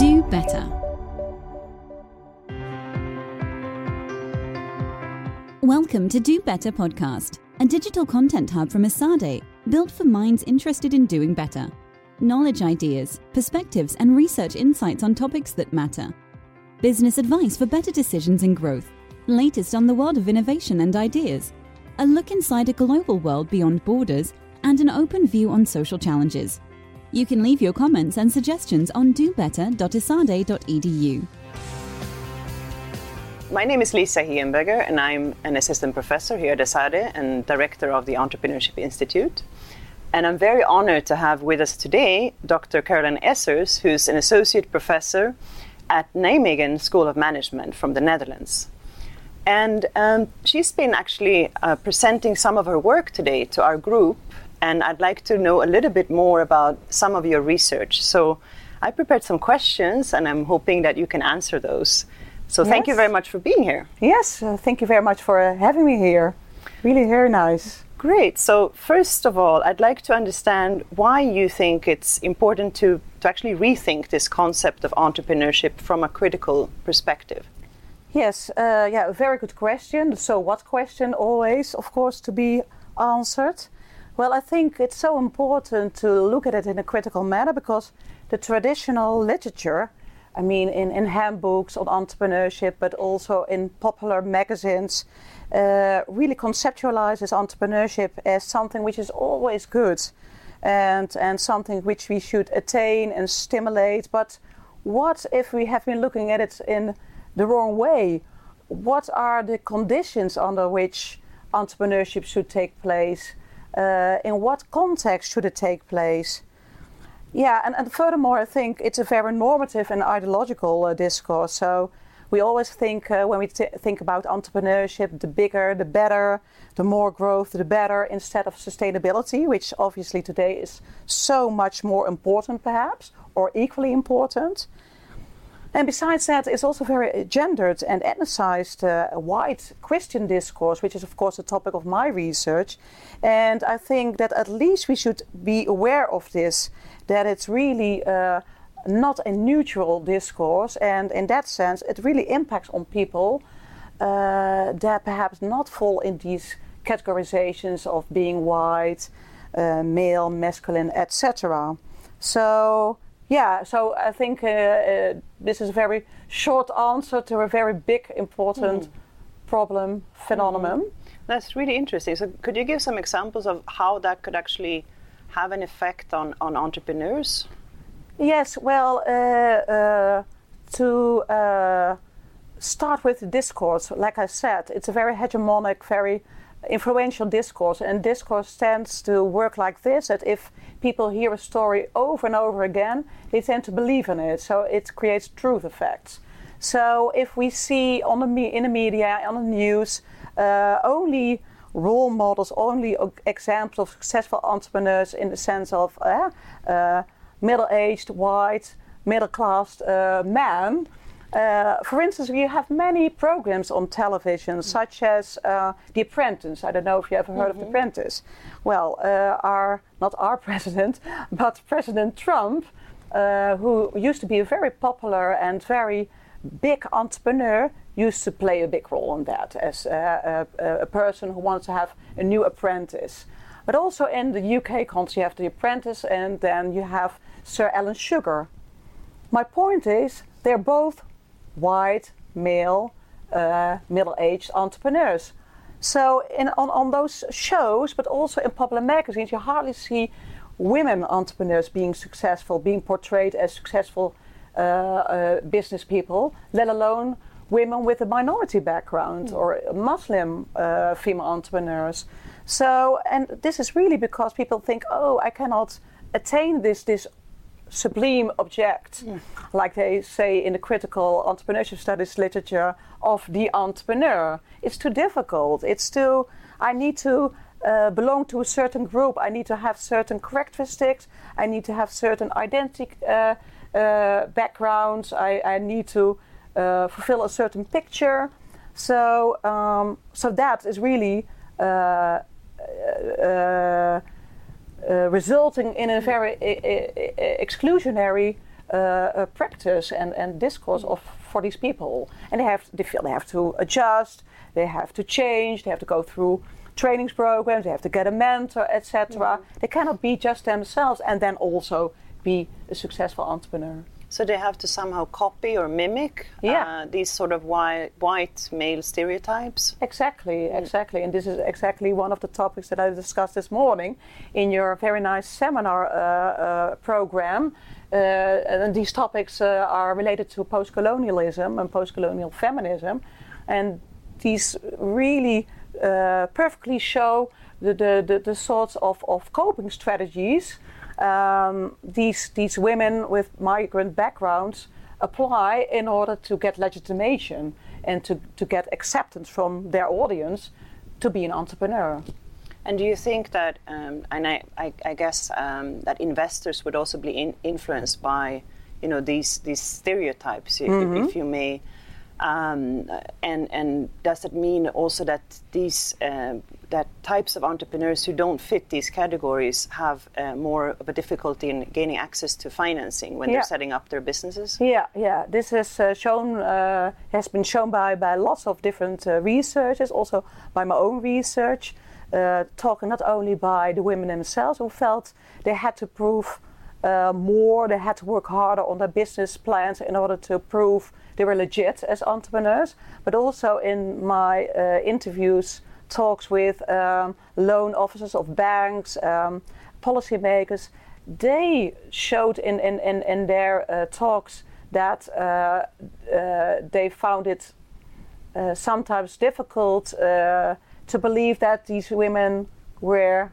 Do better. Welcome to Do Better podcast, a digital content hub from Esade, built for minds interested in doing better. Knowledge ideas, perspectives, and research insights on topics that matter. Business advice for better decisions and growth. Latest on the world of innovation and ideas. A look inside a global world beyond borders, and an open view on social challenges. You can leave your comments and suggestions on dobetter.esade.edu. My name is Lisa Hehenberger, and I'm an assistant professor here at ESADE and director of the Entrepreneurship Institute. And I'm very honored to have with us today Dr. Caroline Essers, who's an associate professor at Nijmegen School of Management from the Netherlands. And um, she's been actually uh, presenting some of her work today to our group, and I'd like to know a little bit more about some of your research. So I prepared some questions, and I'm hoping that you can answer those. So thank you very much for being here. Yes, uh, thank you very much for uh, having me here. Really very nice. Great. So first of all, I'd like to understand why you think it's important to, to actually rethink this concept of entrepreneurship from a critical perspective. Yes, uh, yeah, a very good question. So what question always, of course, to be answered. Well, I think it's so important to look at it in a critical manner because the traditional literature, I mean, in, in handbooks on entrepreneurship, but also in popular magazines, uh, really conceptualizes entrepreneurship as something which is always good and, and something which we should attain and stimulate. But what if we have been looking at it in the wrong way? What are the conditions under which entrepreneurship should take place? Uh, in what context should it take place? Yeah, and, and furthermore, I think it's a very normative and ideological uh, discourse. So we always think uh, when we t- think about entrepreneurship, the bigger, the better, the more growth, the better, instead of sustainability, which obviously today is so much more important, perhaps, or equally important. And besides that, it's also very gendered and ethnicized, uh, white Christian discourse, which is, of course, the topic of my research. And I think that at least we should be aware of this, that it's really uh, not a neutral discourse. And in that sense, it really impacts on people uh, that perhaps not fall in these categorizations of being white, uh, male, masculine, etc. So, yeah, so I think uh, uh, this is a very short answer to a very big, important problem, phenomenon. That's really interesting. So could you give some examples of how that could actually have an effect on, on entrepreneurs? Yes, well, uh, uh, to uh, start with discourse, like I said, it's a very hegemonic, very influential discourse, and discourse tends to work like this: that if people hear a story over and over again, they tend to believe in it. So it creates truth effects. So if we see on the me- in the media, on the news, uh, only role models, only examples of successful entrepreneurs in the sense of uh, uh, middle-aged, white, middle-class uh, man. Uh, for instance, we have many programs on television, such as uh, The Apprentice. I don't know if you ever heard of The Apprentice. Well, uh, our not our president, but President Trump, uh, who used to be a very popular and very big entrepreneur, used to play a big role in that as uh, a, a person who wants to have a new apprentice. But also in the UK context, you have The Apprentice, and then you have Sir Alan Sugar. My point is, they're both white, male, uh, middle-aged entrepreneurs. So in, on, on those shows, but also in popular magazines, you hardly see women entrepreneurs being successful, being portrayed as successful uh, uh, business people, let alone women with a minority background or Muslim uh, female entrepreneurs. So, and this is really because people think, oh, I cannot attain this this sublime object, like they say in the critical entrepreneurship studies literature of the entrepreneur. It's too difficult. It's too. I need to uh, belong to a certain group. I need to have certain characteristics. I need to have certain identity uh, uh, backgrounds. I, I need to uh, fulfill a certain picture. So, um, so that is really uh, uh, resulting in a very exclusionary uh, uh, practice and, and discourse of for these people, and they have they feel they have to adjust, they have to change, they have to go through trainings programs, they have to get a mentor, etc. They cannot be just themselves and then also be a successful entrepreneur. So they have to somehow copy or mimic Yeah. uh, these sort of white, white male stereotypes. Exactly, exactly. And this is exactly one of the topics that I discussed this morning in your very nice seminar uh, uh, program. Uh, and these topics uh, are related to post colonialism and post colonial feminism. And these really uh, perfectly show the, the, the, the sorts of, of coping strategies um, these, these women with migrant backgrounds apply in order to get legitimation and to, to get acceptance from their audience to be an entrepreneur. And do you think that, um, and I, I, I guess um, that investors would also be in, influenced by, you know, these these stereotypes, i- if, if you may, um, and and does it mean also that these um that types of entrepreneurs who don't fit these categories have uh, more of a difficulty in gaining access to financing when Yeah. they're setting up their businesses? Yeah, yeah. This is uh, shown, uh, has been shown by, by lots of different uh, researchers, also by my own research, uh, talking not only by the women themselves who felt they had to prove uh, more, they had to work harder on their business plans in order to prove they were legit as entrepreneurs, but also in my uh, interviews, talks with um, loan officers of banks, um, policymakers, they showed in, in, in, in their uh, talks that uh, uh, they found it uh, sometimes difficult to believe that these women were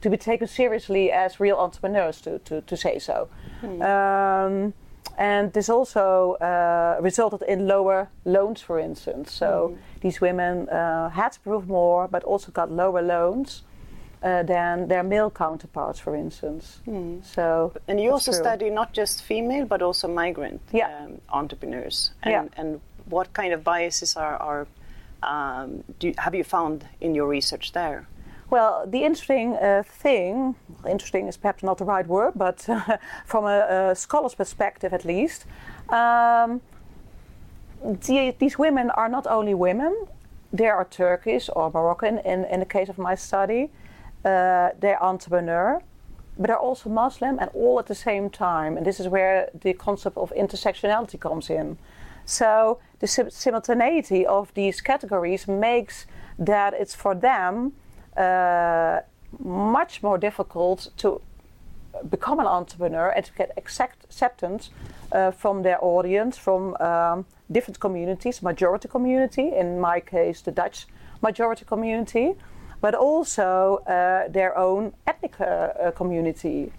to be taken seriously as real entrepreneurs, to, to, to say so. Um, and this also uh, resulted in lower loans, for instance. So these women uh, had to prove more, but also got lower loans uh, than their male counterparts, for instance. So And you also true. study not just female but also migrant Yeah. um, entrepreneurs. And, Yeah. and what kind of biases are, are um, do you, have you found in your research there? Well, the interesting uh, thing, interesting is perhaps not the right word, but from a, a scholar's perspective at least, um, the, these women are not only women, they are Turkish or Moroccan in, in the case of my study, uh, they're entrepreneur, but they're also Muslim and all at the same time. And this is where the concept of intersectionality comes in. So the sim- simultaneity of these categories makes that it's for them uh, much more difficult to become an entrepreneur and to get accept- acceptance uh, from their audience, from um, different communities, majority community, in my case, the Dutch majority community, but also uh, their own ethnic uh, uh, community.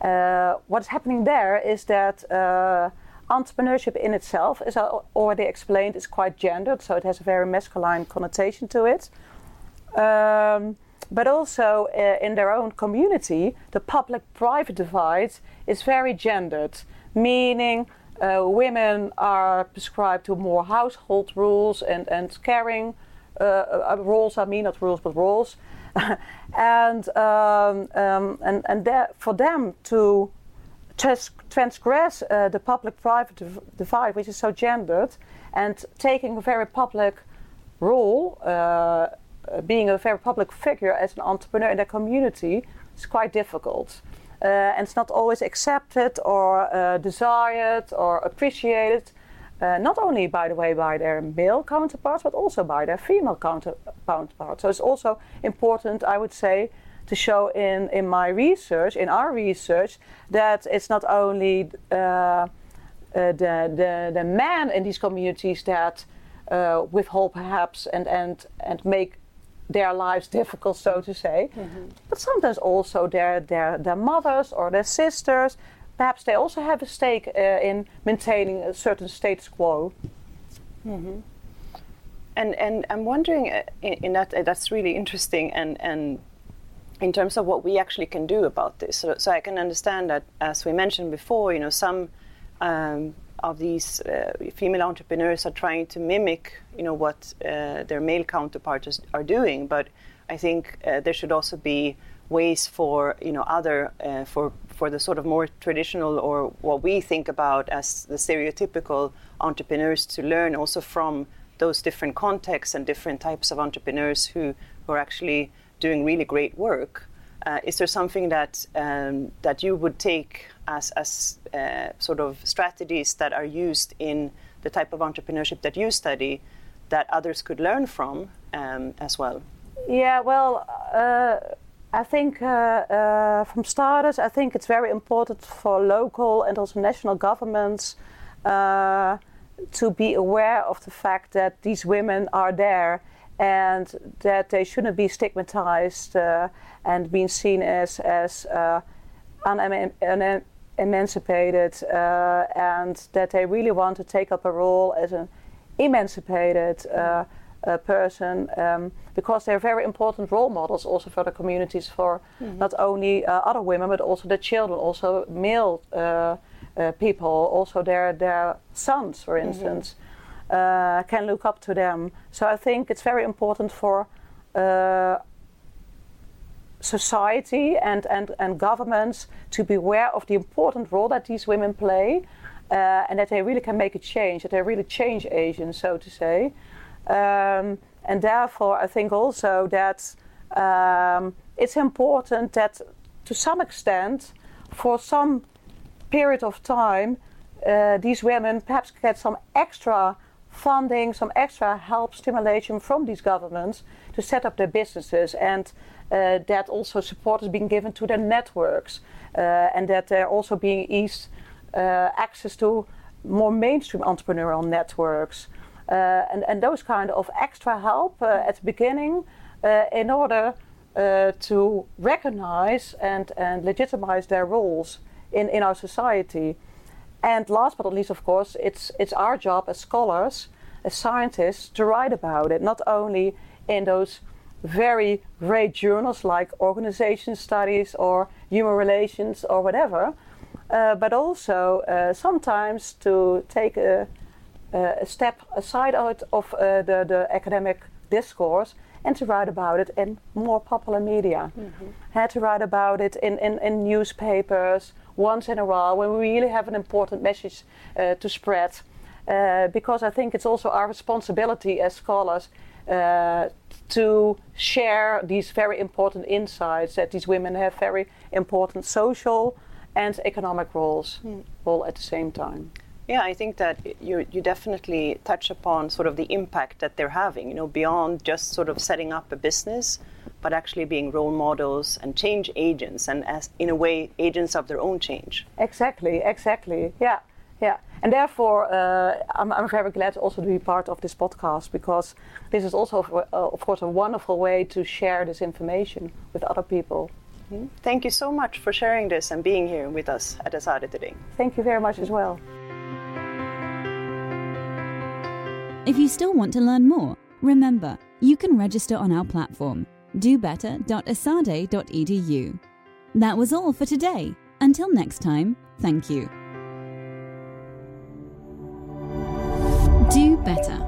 Uh, what's happening there is that entrepreneurship in itself, as I already explained, is quite gendered, so it has a very masculine connotation to it. Um, but also uh, in their own community, the public private divide is very gendered, meaning uh, women are prescribed to more household rules and, and caring uh, uh, roles, I mean, not rules, but roles. and um, um, and, and for them to trans- transgress uh, the public-private div- divide, which is so gendered, and taking a very public role, uh, being a very public figure as an entrepreneur in their community, is quite difficult. Uh, and it's not always accepted or uh, desired or appreciated, uh, not only, by the way, by their male counterparts, but also by their female counter- counterparts. So it's also important, I would say, to show in, in my research, in our research, that it's not only uh, uh, the, the, the men in these communities that uh, withhold perhaps and, and, and make their lives difficult, so to say, but sometimes also their, their, their mothers or their sisters. Perhaps they also have a stake uh, in maintaining a certain status quo. Mm-hmm. And and I'm wondering uh, in, in that uh, that's really interesting and and in terms of what we actually can do about this. So, so I can understand that as we mentioned before, you know, some um, of these uh, female entrepreneurs are trying to mimic, you know, what uh, their male counterparts are doing. But I think uh, there should also be ways for you know other uh, for for the sort of more traditional or what we think about as the stereotypical entrepreneurs to learn also from those different contexts and different types of entrepreneurs who, who are actually doing really great work. Uh, is there something that um, that you would take as as uh, sort of strategies that are used in the type of entrepreneurship that you study that others could learn from um, as well? Yeah, well, uh, I think uh, uh, from starters, I think it's very important for local and also national governments uh, to be aware of the fact that these women are there and that they shouldn't be stigmatized uh, and being seen as as uh, unemancipated, uh, and that they really want to take up a role as an emancipated uh, person um, because they're very important role models also for the communities for mm-hmm. not only uh, other women but also the children also male uh, uh people also their their sons for mm-hmm. instance mm-hmm. Can look up to them so I think it's very important for uh, society and, and, and governments to be aware of the important role that these women play uh, and that they really can make a change, that they're really change agents, so to say. Um, and therefore, I think also that um, it's important that to some extent, for some period of time, uh, these women perhaps get some extra funding, some extra help, stimulation from these governments to set up their businesses, and uh, that also support is being given to their networks, uh, and that they're also being eased uh, access to more mainstream entrepreneurial networks. Uh, and, and those kind of extra help uh, at the beginning uh, in order to recognize and, and legitimize their roles in, in our society. And last but not least, of course, it's, it's our job as scholars, as scientists, to write about it, not only in those very great journals like organization studies or human relations or whatever, uh, but also uh, sometimes to take a, a step aside out of uh, the, the academic discourse and to write about it in more popular media. Mm-hmm. Had to write about it in, in, in, newspapers once in a while when we really have an important message uh, to spread. Uh, because I think it's also our responsibility as scholars uh, to share these very important insights that these women have very important social and economic roles mm. all at the same time. Yeah, I think that you you definitely touch upon sort of the impact that they're having. You know, beyond just sort of setting up a business, but actually being role models and change agents, and as in a way agents of their own change. Exactly, exactly. Yeah, yeah. And therefore, uh, I'm, I'm, very glad also to be part of this podcast because this is also, uh, of course, a wonderful way to share this information with other people. Mm-hmm. Thank you so much for sharing this and being here with us at ESADE today. Thank you very much as well. If you still want to learn more, remember, you can register on our platform, dobetter.esade.edu. That was all for today. Until next time, thank you. Do better.